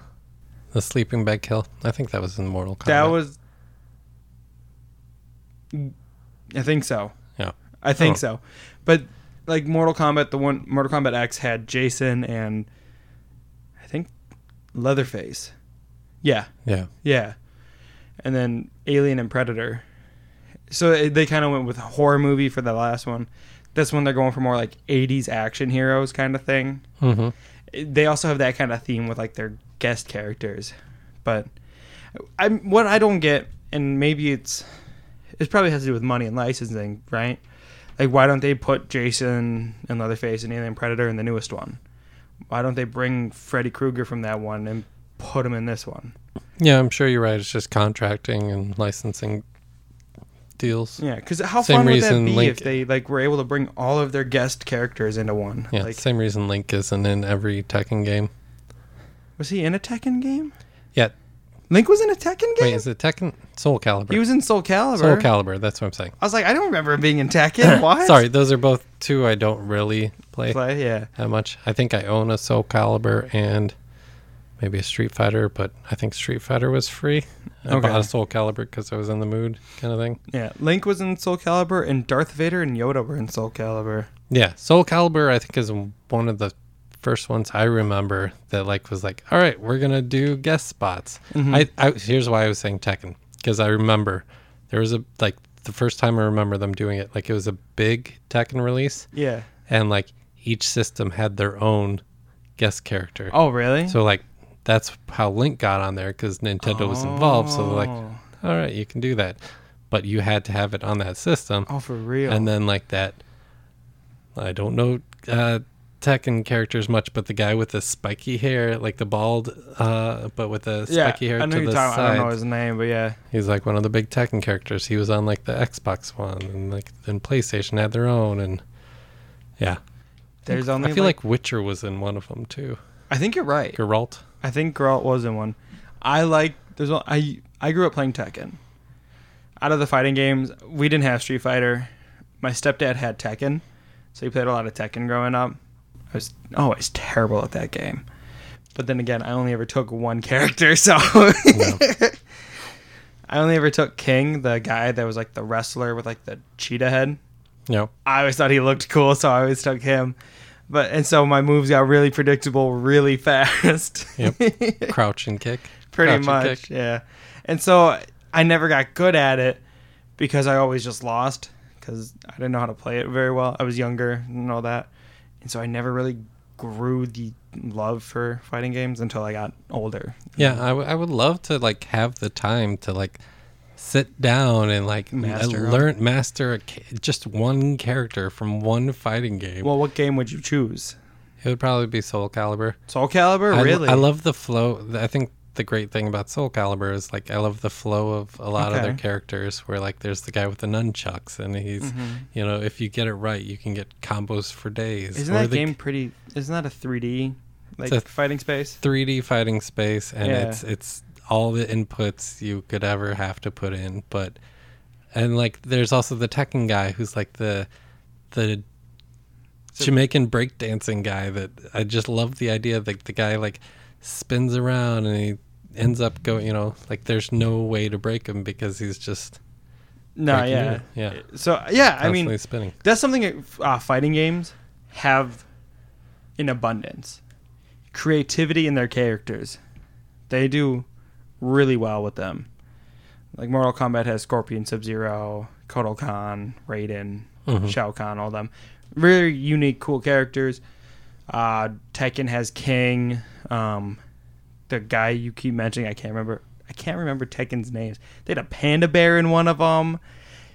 the sleeping bag kill. I think that was in Mortal Kombat. That was. I think so. Yeah. I think Oh. so, but like Mortal Kombat, the one Mortal Kombat X had Jason and I think Leatherface. Yeah, yeah, yeah, and then Alien and Predator. So they kind of went with a horror movie for the last one. This one they're going for more like '80s action heroes kind of thing hmm they also have that kind of theme with like their guest characters but I'm what i don't get and maybe it's it probably has to do with money and licensing right like why don't they put jason and leatherface and alien predator in the newest one why don't they bring freddy krueger from that one and put him in this one yeah. I'm sure you're right. It's just contracting and licensing deals. yeah because how Same fun would that be Link- if they like were able to bring all of their guest characters into one Yeah, like same reason Link isn't in every Tekken game. Was he in a Tekken game? Yeah. Link was in a Tekken game. Wait, is it Tekken? Soul Calibur. he was in Soul Calibur. Soul Calibur. That's what I'm saying. I was like, I don't remember him being in Tekken. What? Sorry, those are both two I don't really play Play, yeah. that much. I think I own a Soul Calibur and maybe a Street Fighter, but I think Street Fighter was free. I Okay. bought a Soul Calibur because I was in the mood, kind of thing. Yeah. Link was in Soul Calibur, and Darth Vader and Yoda were in Soul Calibur. Yeah, Soul Calibur I think is one of the first ones I remember that like was like, all right, we're gonna do guest spots. Mhm. I, I here's why I was saying Tekken because I remember there was a like the first time I remember them doing it like it was a big Tekken release Yeah. and like each system had their own guest character. Oh, really? So like that's how Link got on there because Nintendo was involved. So they're like, Oh. all right, you can do that, but you had to have it on that system. Oh, for real. And then like that, I don't know uh, Tekken characters much, but the guy with the spiky hair, like the bald, uh, but with the yeah, spiky hair I know to you're the talking. I don't know his name, but yeah. He's like one of the big Tekken characters. He was on like the Xbox one, and like then PlayStation had their own, and yeah. There's I only. feel like, Witcher was in one of them too. I think you're right. Geralt. I think Geralt was in one. I like. There's. one- I I grew up playing Tekken. Out of the fighting games, we didn't have Street Fighter. My stepdad had Tekken, so he played a lot of Tekken growing up. I was oh, always terrible at that game. But then again, I only ever took one character, so I only ever took King, the guy that was like the wrestler with like the cheetah head. No. I always thought he looked cool, so I always took him. But and so my moves got really predictable really fast. Yep. Crouch and kick. Pretty Crouch and much, kick. yeah. And so I never got good at it because I always just lost because I didn't know how to play it very well. I was younger and all that, and so I never really grew the love for fighting games until I got older. Yeah, I, w- I would love to like have the time to like sit down and like Master uh, learn master a, ca- just one character from one fighting game. Well, what game would you choose? it would probably be Soul Calibur. Soul Calibur, I, really? I love the flow. I think the great thing about Soul Calibur is like I love the flow of a lot of their characters. Where like there's the guy with the nunchucks, and he's Mm-hmm. you know if you get it right, you can get combos for days. Isn't Or that the game pretty? Isn't that a 3D like a- fighting space? 3D fighting space, and Yeah. it's it's all the inputs you could ever have to put in. But and like there's also the Tekken guy who's like the the So- Jamaican breakdancing guy that I just love the idea that the guy like spins around and he ends up going you know like there's no way to break him because he's just No, yeah, yeah So yeah, I mean spinning that's something that uh, fighting games have in abundance. Creativity in their characters, they do really well with them. Like Mortal Kombat has Scorpion, Sub Zero, Kotal Khan, Raiden, Mhm. Shao Kahn, all them. Really unique, cool characters. Uh, Tekken has King. Um, the guy you keep mentioning, I can't remember. I can't remember Tekken's names. They had a panda bear in one of them.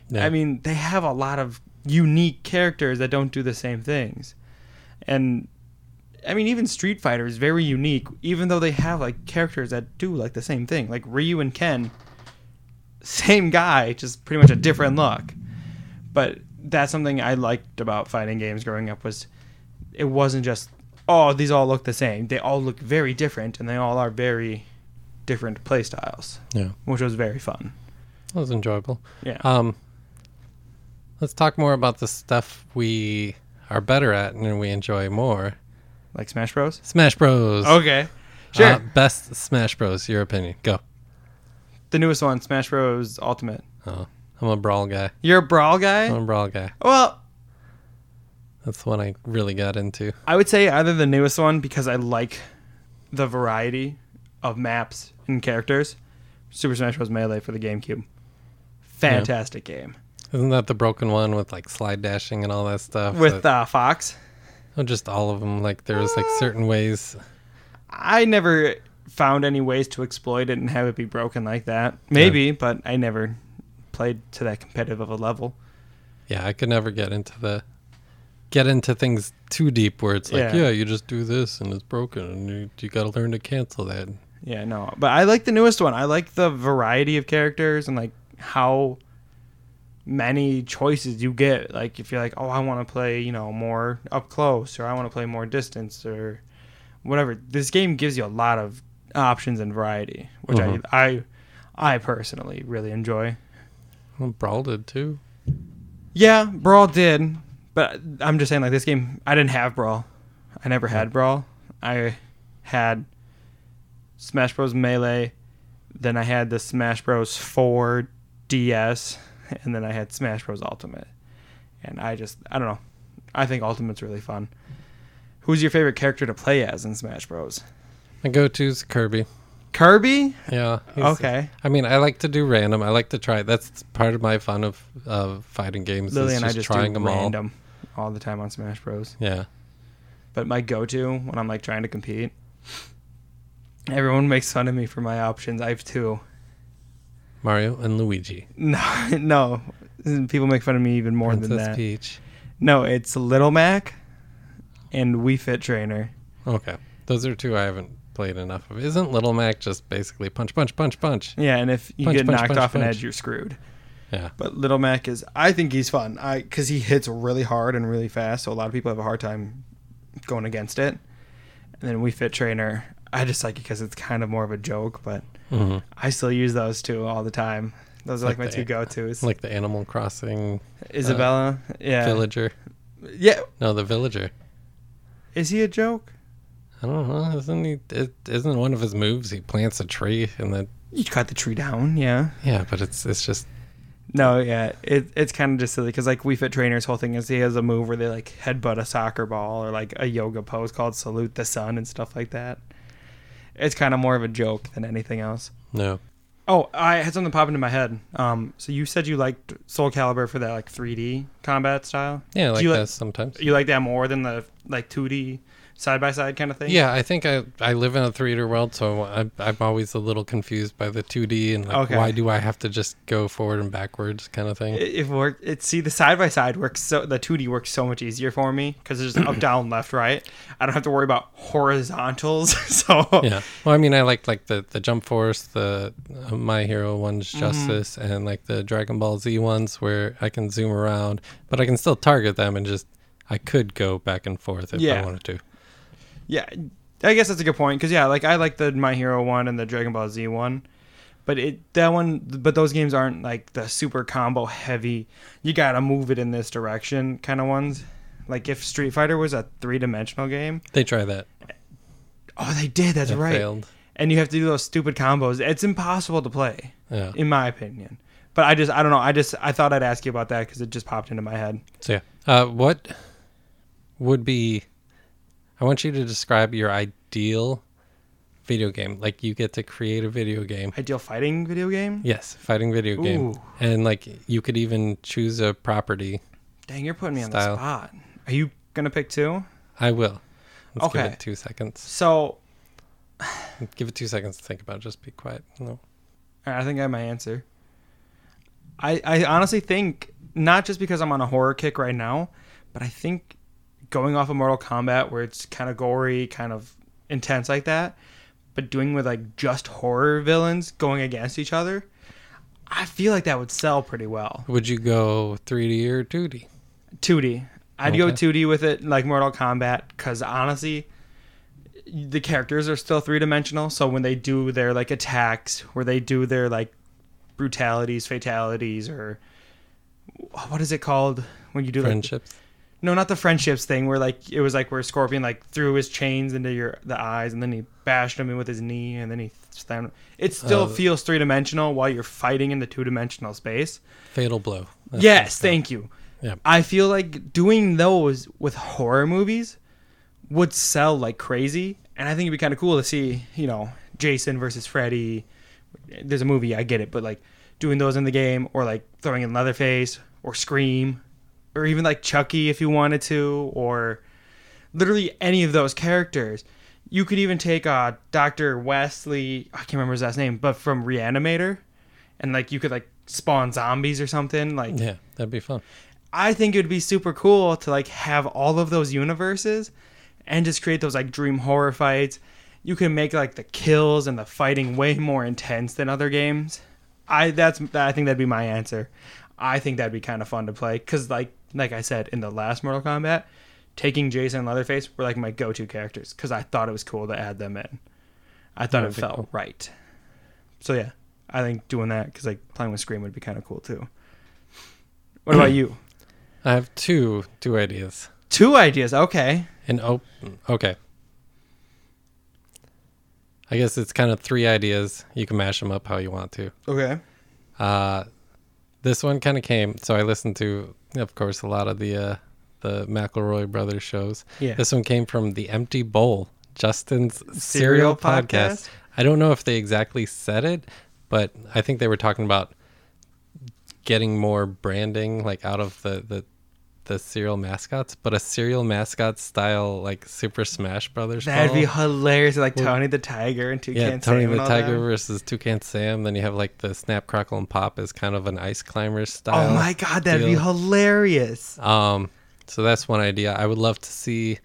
Yeah. I mean, they have a lot of unique characters that don't do the same things. And I mean, even Street Fighter is very unique, even though they have like characters that do like the same thing. Like Ryu and Ken, same guy, just pretty much a different look. But that's something I liked about fighting games growing up was it wasn't just oh these all look the same. They all look very different, and they all are very different play styles, yeah which was very fun. that was enjoyable Yeah. Um, let's talk more about the stuff we are better at and we enjoy more. like Smash Bros. Smash Bros. Okay. Sure. Uh, best Smash Bros. Your opinion? Go. the newest one, Smash Bros. Ultimate. Oh, I'm a brawl guy. You're a brawl guy. I'm a brawl guy. well, That's the one I really got into. I would say either the newest one because I like the variety of maps and characters. Super Smash Bros. Melee for the GameCube. Fantastic game Isn't that the broken one with like slide dashing and all that stuff? with That- uh, Fox. oh, just all of them. Like there was like certain ways. I never found any ways to exploit it and have it be broken like that. Maybe, but I never played to that competitive of a level. Yeah, I could never get into the get into things too deep where it's like, Yeah. yeah, you just do this and it's broken and you, you got to learn to cancel that. Yeah, no. But I like the newest one. I like the variety of characters and like how many choices you get. Like if you're like, "Oh, I want to play, you know, more up close or I want to play more distance or whatever. This game gives you a lot of options and variety, which Mhm. I I I personally really enjoy. Well, Brawl did too. Yeah, Brawl did, but I'm just saying like this game. I didn't have Brawl. I never had Brawl. I had Smash Bros. Melee. Then I had the Smash Bros. 4 DS, and then I had Smash Bros. Ultimate. And I just I don't know. I think Ultimate's really fun. Who's your favorite character to play as in Smash Bros? My go-to's Kirby. Kirby? Yeah. Okay. I mean, I like to do random. I like to try. That's part of my fun of of fighting games. Lily is and I just just trying do them random all the time on Smash Bros. Yeah. But my go-to when I'm like trying to compete, everyone makes fun of me for my options. I have two. Mario and Luigi. No, no. People make fun of me even more Princess than that. Peach. No, it's Little Mac and Wii Fit Trainer. Okay. Those are two I haven't played enough of. Isn't Little Mac just basically punch, punch, punch, punch? Yeah, and if you Punch, get punch, knocked punch, off an edge, you're screwed. Yeah. But Little Mac is, I think he's fun. I because he hits really hard and really fast, so a lot of people have a hard time going against it. And then Wii Fit Trainer, I just like it because it's kind of more of a joke, but hmm I still use those two all the time. Those are like, Like my the- two go-tos. Like the Animal Crossing Isabella, yeah, villager. yeah. No, the villager. Is he a joke? I don't know. Isn't he? It, isn't one of his moves? He plants a tree and then You cut the tree down, yeah. yeah, but it's it's just No, yeah, it, it's kind of just silly because like Wii Fit Trainer's whole thing is he has a move where they like headbutt a soccer ball or like a yoga pose called Salute the Sun and stuff like that. It's kind of more of a joke than anything else. no. Oh, I had something pop into my head. Um, so you said you liked Soul Calibur for that like 3D combat style. Yeah, Do like you that like- sometimes. You like that more than the like 2D side by side kind of thing? Yeah, I think I I live in a 3D world, so I, I'm always a little confused by the 2D and like Okay. why do I have to just go forward and backwards kind of thing. It, it worked. It see the side by side works so the 2D works so much easier for me because just up, down, left, right. I don't have to worry about horizontals. so yeah. Well, I mean, I like like the the Jump Force, the uh, My Hero ones, Mm-hmm. Justice, and like the Dragon Ball Z ones where I can zoom around, but I can still target them and just I could go back and forth if I wanted to. Yeah, I guess that's a good point because yeah, like I like the My Hero one and the Dragon Ball Z one, but it that one, but those games aren't like the super combo heavy. You gotta move it in this direction kind of ones. Like if Street Fighter was a three dimensional game, They try that. oh, they did. That's right. Failed. And you have to do those stupid combos. It's impossible to play, Yeah. in my opinion. But I just, I don't know. I just, I thought I'd ask you about that because it just popped into my head. So yeah, uh, what would be? I want you to describe your ideal video game. Like you get to create a video game. Ideal fighting video game? Yes, fighting video game, Ooh. and like you could even choose a property. Dang, you're putting me on Style. the spot. Are you gonna pick two? I will. Let's give Okay. it two seconds. So Give it two seconds to think about. it. Just be quiet. No. I think I have my answer. I I honestly think not just because I'm on a horror kick right now, but I think going off of Mortal Kombat where it's kind of gory, kind of intense like that, but doing with like just horror villains going against each other, I feel like that would sell pretty well. Would you go 3D or 2D? 2D. I'd go 2D with it, like Mortal Kombat, because honestly, the characters are still three dimensional. So when they do their like attacks, where they do their like brutalities, fatalities, or what is it called when you do like Friendships. No, not the friendships thing, where like it was like where Scorpion like threw his chains into your the eyes, and then he bashed him in with his knee, and then he slammed. It still Oh. feels three dimensional while you're fighting in the two dimensional space. Fatal Blow. That's yes, thank you. Yeah. I feel like doing those with horror movies would sell like crazy, and I think it'd be kind of cool to see, you know, Jason versus Freddy. There's a movie, I get it, but like doing those in the game, or like throwing in Leatherface, or Scream, or even like Chucky if you wanted to, or literally any of those characters. You could even take uh, Dr. Wesley, I can't remember his last name, but from Reanimator, and like you could like spawn zombies or something. Like Yeah, that'd be fun. I think it would be super cool to like have all of those universes and just create those like dream horror fights. You can make like the kills and the fighting way more intense than other games. I that's I think that'd be my answer. I think that'd be kind of fun to play cuz like like I said in the last Mortal Kombat, taking Jason and Leatherface were like my go-to characters because I thought it was cool to add them in. I thought it felt cool. right. So yeah, I think doing that because like playing with Scream would be kind of cool too. What about you? I have two two ideas. Two ideas. Okay. And oh, okay. I guess it's kind of three ideas. You can mash them up how you want to. Okay. Uh, this one kind of came. So I listened to, of course, a lot of the uh, the McElroy brothers shows. Yeah. This one came from the Empty Bowl, Justin's Cereal cereal podcast? podcast. I don't know if they exactly said it, but I think they were talking about getting more branding like out of the the the cereal mascots, but a cereal mascot style like Super Smash Brothers. That'd be hilarious. Like Well, Tony the Tiger and Toucan yeah, Tony Sam the Tiger that. versus Toucan Sam. Then you have like the Snap Crackle and Pop is kind of an ice climber style. Oh my god, that'd be hilarious. Um, so that's one idea. I would love to see.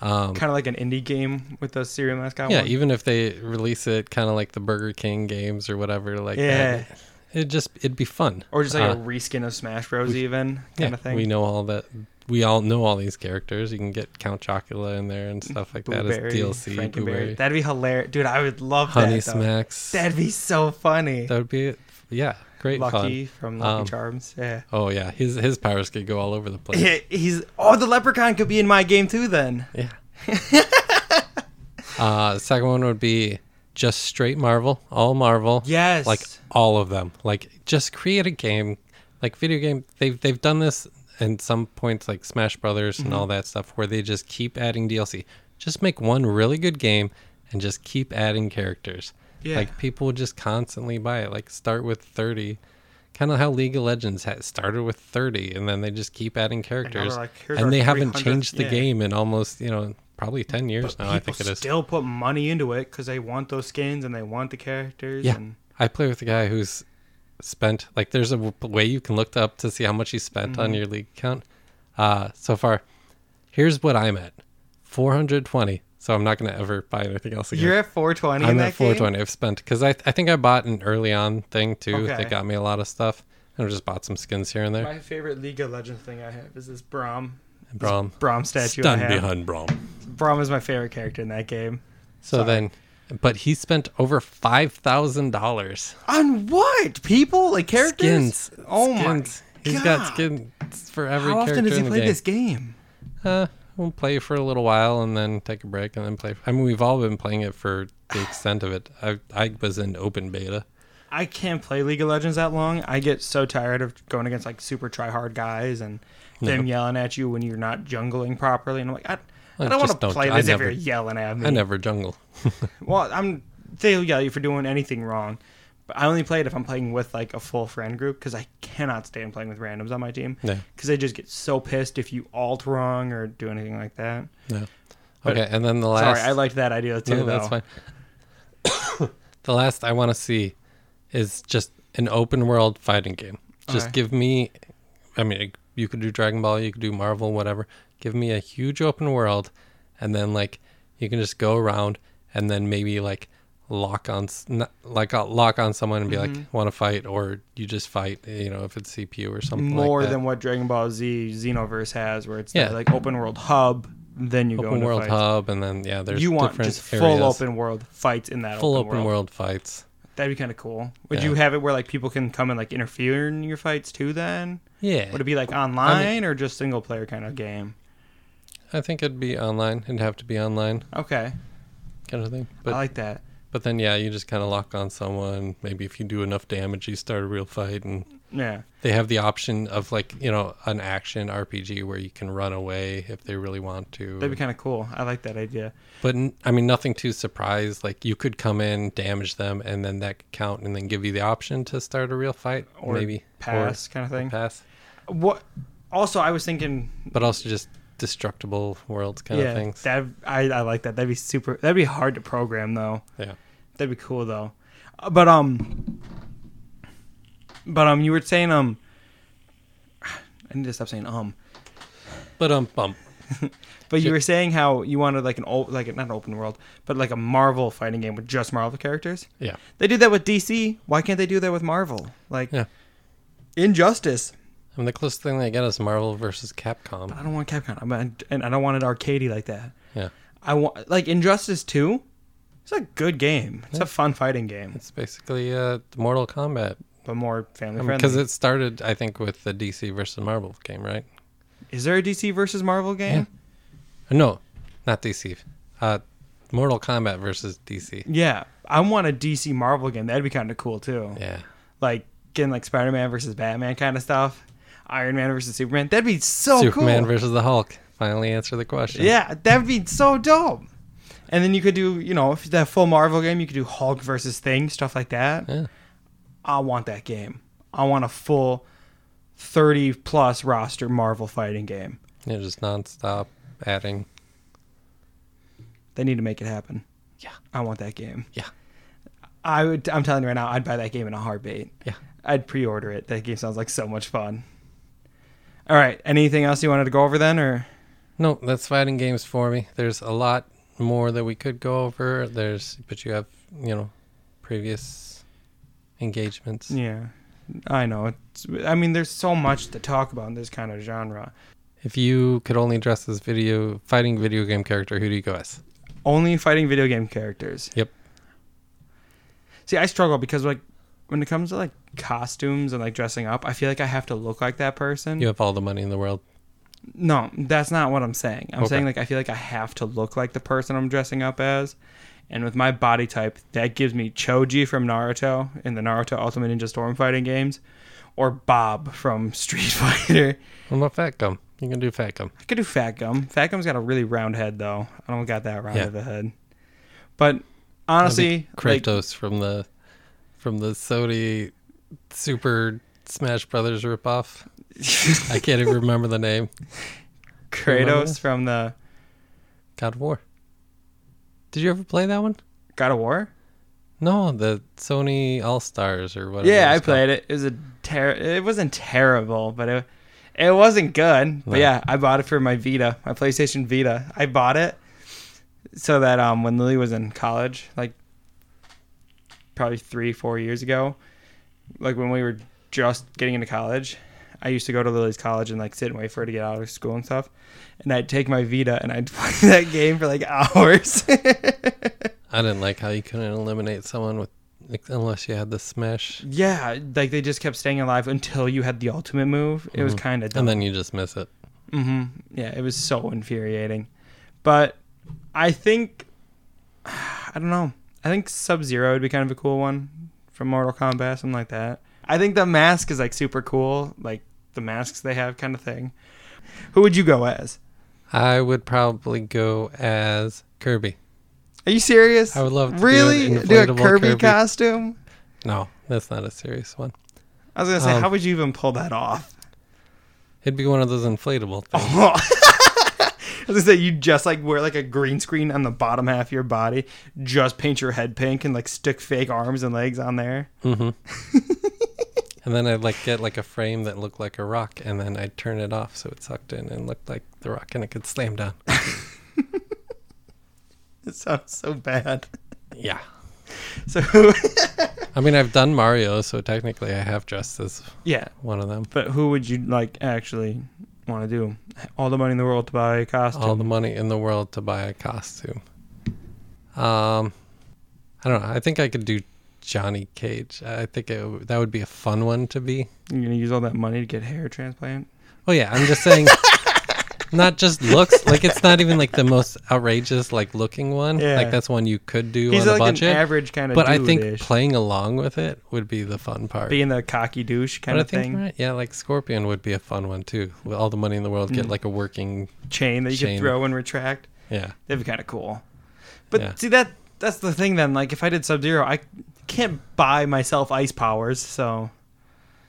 Um, Kind of like an indie game with those cereal mascot. yeah, ones. even if they release it kind of like the Burger King games or whatever, like Yeah. that, it just it'd be fun. or just like a Uh, reskin of Smash Bros. we- even yeah, kind of thing. we know all that. We all know all these characters. You can get Count Chocula in there and stuff like that as DLC. Blueberry, That'd be hilarious, dude. I would love Honey that. though. Smacks. That'd be so funny. That would be yeah, great Lucky fun. from Lucky Um, Charms. Yeah. Oh yeah, his his powers could go all over the place. Yeah, He's oh the leprechaun could be in my game too then. Yeah. uh, the second one would be just straight Marvel, all Marvel. Yes. Like all of them. Like just create a game, like video game. They've they've done this in some points, like Smash Brothers and Mm-hmm. all that stuff, where they just keep adding DLC. Just make one really good game and just keep adding characters. Yeah. Like people would just constantly buy it. Like start with thirty. Kind of how League of Legends had started with 30 and then they just keep adding characters. like, and they haven't changed the yeah. game in almost, you know, probably 10 years But now, I people think it is. still put money into it because they want those skins and they want the characters. Yeah. And I play with a guy who's spent like there's a way you can look up to see how much he spent Mm-hmm. on your league account. Uh, so far, here's what I'm at: 420. So I'm not gonna ever buy anything else again. you're at 420 I'm that at 420. I've spent because I I think I bought an early on thing too Okay. that got me a lot of stuff. And I just bought some skins here and there. My favorite League of Legends thing I have is this Braum. Braum, Brom statue have. behind Braum. Braum is my favorite character in that game. So Sorry. then, but he spent over five thousand dollars On what? People like characters? skins. Oh skins. my He's God. got skins for every How often does he play game. this game? Uh, we'll play for a little while and then take a break and then play. I mean, we've all been playing it for the extent of it. I I was in open beta. I can't play League of Legends that long. I get so tired of going against like super try hard guys and them yelling at you when you're not jungling properly. And I'm like, I, I I don't want to play this if you're yelling at me. I never jungle. Well, I'm they'll yell you for doing anything wrong. But I only play it if I'm playing with like a full friend group because I cannot stand playing with randoms on my team Yeah. because they just get so pissed if you alt wrong or do anything like that. No. But- Okay, and then the last. Sorry, I liked that idea too. No, that's fine. the last I want to see is just an open world fighting game. Just Okay. give me. I mean, you could do Dragon Ball, you could do Marvel, whatever. Give me a huge open world, and then like you can just go around, and then maybe like lock on like uh, lock on someone and be Mm-hmm. like want to fight, or you just fight. You know, if it's CPU or something more like that. than what Dragon Ball Z Xenoverse has, where it's Yeah. like open world hub. Then you go open into world fights. hub, and then yeah, there's you want just areas. full open world fights in that full open, open world. world fights. That'd be kind of cool. Would Yeah. you have it where like people can come and like interfere in your fights too? Then Yeah, would it be like online or just single player kind of game? I think it'd be online. It'd have to be online Okay, kind of thing. But I like that. but then yeah, you just kind of lock on someone. Maybe if you do enough damage, you start a real fight, and Yeah, they have the option of like you know an action RPG where you can run away if they really want to. that'd be kind of cool. I like that idea. but I mean, nothing too surprised. Like you could come in, damage them, and then that could count, and then give you the option to start a real fight, Or maybe Pass kind of thing. pass. What? Also, I was thinking. But also just destructible worlds kind yeah, of things. that I, I like that. That'd be super. That'd be hard to program though. yeah. That'd be cool though. Uh, But um, but um, you were saying um, I need to stop saying um. But um, bump. But you were saying how you wanted like an old, like not an open world, but like a Marvel fighting game with just Marvel characters. Yeah. They did that with DC. Why can't they do that with Marvel? Like Yeah. Injustice. I mean, the closest thing they get is Marvel versus Capcom. But I don't want Capcom. I mean, and I don't want it arcadey like that. Yeah. I want like Injustice Two. It's a good game. It's Yeah. a fun fighting game, It's basically uh, Mortal Kombat but more family friendly. because it started, I think, with the DC versus Marvel game, right? Is there a DC versus Marvel game? Uh, No, not DC. Uh, Mortal Kombat versus DC. Yeah. I want a DC Marvel game. That'd be kind of cool too. Yeah. Like getting like Spider Man versus Batman kind of stuff. Iron Man versus Superman. That'd be so Superman cool. Superman versus the Hulk. Finally answer the question. Yeah, that'd be so dope. And then you could do, you know, if that full Marvel game, you could do Hulk versus Thing, stuff like that. Yeah. I want that game. I want a full 30 plus roster Marvel fighting game. Yeah, just nonstop adding. They need to make it happen. Yeah. I want that game. Yeah. I would I'm telling you right now, I'd buy that game in a heartbeat. Yeah. I'd pre-order it. That game sounds like so much fun. All right, anything else you wanted to go over then or No, that's fighting games for me. There's a lot more that we could go over. There's, but you have, you know, previous engagements. yeah. I know. It's I mean there's so much to talk about in this kind of genre. If you could only dress as video fighting video game character, who do you go as? Only fighting video game characters. Yep. See, I struggle because like when it comes to like costumes and like dressing up, I feel like I have to look like that person. You have all the money in the world. No, that's not what I'm saying. I'm Okay. saying like I feel like I have to look like the person I'm dressing up as. And with my body type, that gives me Choji from Naruto in the Naruto Ultimate Ninja Storm fighting games, or Bob from Street Fighter. What about Fat Gum? You can do Fat Gum. I could do Fat Gum. Fat Gum's got a really round head though. I don't got that round Yeah. of a head. But honestly, like, Kratos from the from the Sony Super Smash Brothers ripoff. I can't even remember the name. Remember Kratos this? from the God of War. Did you ever play that one? God of War. No, the Sony All Stars or whatever. Yeah, I called. played it. It was a ter- It wasn't terrible, but it it wasn't good. But No. yeah, I bought it for my Vita, my PlayStation Vita. I bought it so that um when Lily was in college, like probably three four years ago, like when we were just getting into college, I used to go to Lily's college and like sit and wait for her to get out of school and stuff. And I'd take my Vita and I'd play that game for like hours. I didn't like how you couldn't eliminate someone with unless you had the smash, yeah, like they just kept staying alive until you had the ultimate move. It was Mhm. kind of and then you just miss it. hmm Yeah, it was so infuriating. But I think I don't know. I think Sub Zero would be kind of a cool one from Mortal Kombat, something like that. I think the mask is like super cool, like the masks they have kind of thing. Who would you go as? I would probably go as Kirby. Are you serious? I would love to do really an do a Kirby, Kirby. costume. No, that's not a serious one. I was gonna say, Um, how would you even pull that off? It'd be one of those inflatable things. Oh. I was gonna say you just like wear like a green screen on the bottom half of your body, just paint your head pink and like stick fake arms and legs on there. hmm and then I'd like get like a frame that looked like a rock, and then I'd turn it off so it sucked in and looked like the rock, and it could slam down. It sounds so bad. yeah. So I mean, I've done Mario, so technically I have dressed as yeah, one of them. but who would you like actually want to do? All the money in the world to buy a costume. All the money in the world to buy a costume. Um, I don't know. I think I could do Johnny Cage. I think it, that would be a fun one to be. You're gonna use all that money to get hair transplant. Oh yeah, I'm just saying. not just looks like it's not even like the most outrageous like looking one. Yeah. Like that's one you could do He's on a budget. an average kind of. but I think playing along with it would be the fun part. being the cocky douche kind but of I think thing, right. Yeah, like Scorpion would be a fun one too. With all the money in the world, get Mm. like a working. chain that you Chain. could throw and retract. Yeah, That'd be kind of cool. But Yeah. see that that's the thing then. Like if I did Sub Zero, I can't buy myself ice powers, so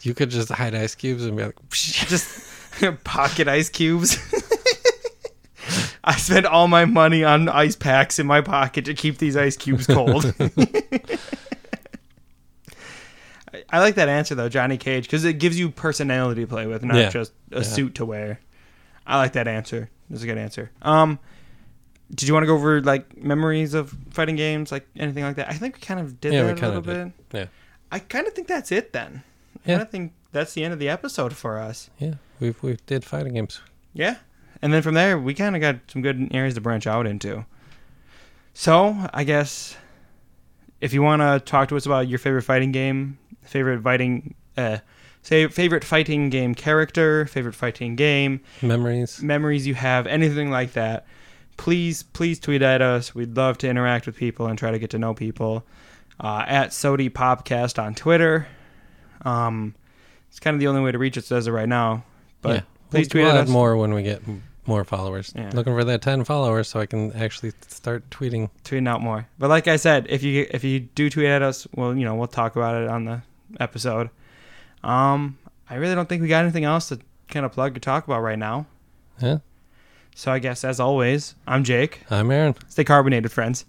you could just hide ice cubes and be like, just pocket ice cubes. I spent all my money on ice packs in my pocket to keep these ice cubes cold. I- like that answer though, Johnny Cage, because it gives you personality to play with, not Yeah. just a Yeah. suit to wear. I like that answer. That's a good answer. Um, did you want to go over like memories of fighting games, like anything like that? I think we kind of did Yeah, that we a little bit. Yeah. I kind of think that's it then. I Yeah. of think that's the end of the episode for us. Yeah, we we did fighting games. Yeah. And then from there, we kind of got some good areas to branch out into. So, I guess if you want to talk to us about your favorite fighting game, favorite fighting, uh, say favorite fighting game character, favorite fighting game, Memories. memories you have, anything like that, please, please tweet at us. We'd love to interact with people and try to get to know people. Uh, at Sodi Popcast on Twitter. Um, it's kind of the only way to reach us as of right now. But yeah. please tweet we'll at us. more when we get more followers. Yeah. Looking for that 10 followers so I can actually start tweeting. tweeting out more. But like I said, if you if you do tweet at us, well, you know, we'll talk about it on the episode. Um, I really don't think we got anything else to kind of plug or talk about right now. Yeah. So I guess as always, I'm Jake. I'm Aaron. Stay carbonated, friends.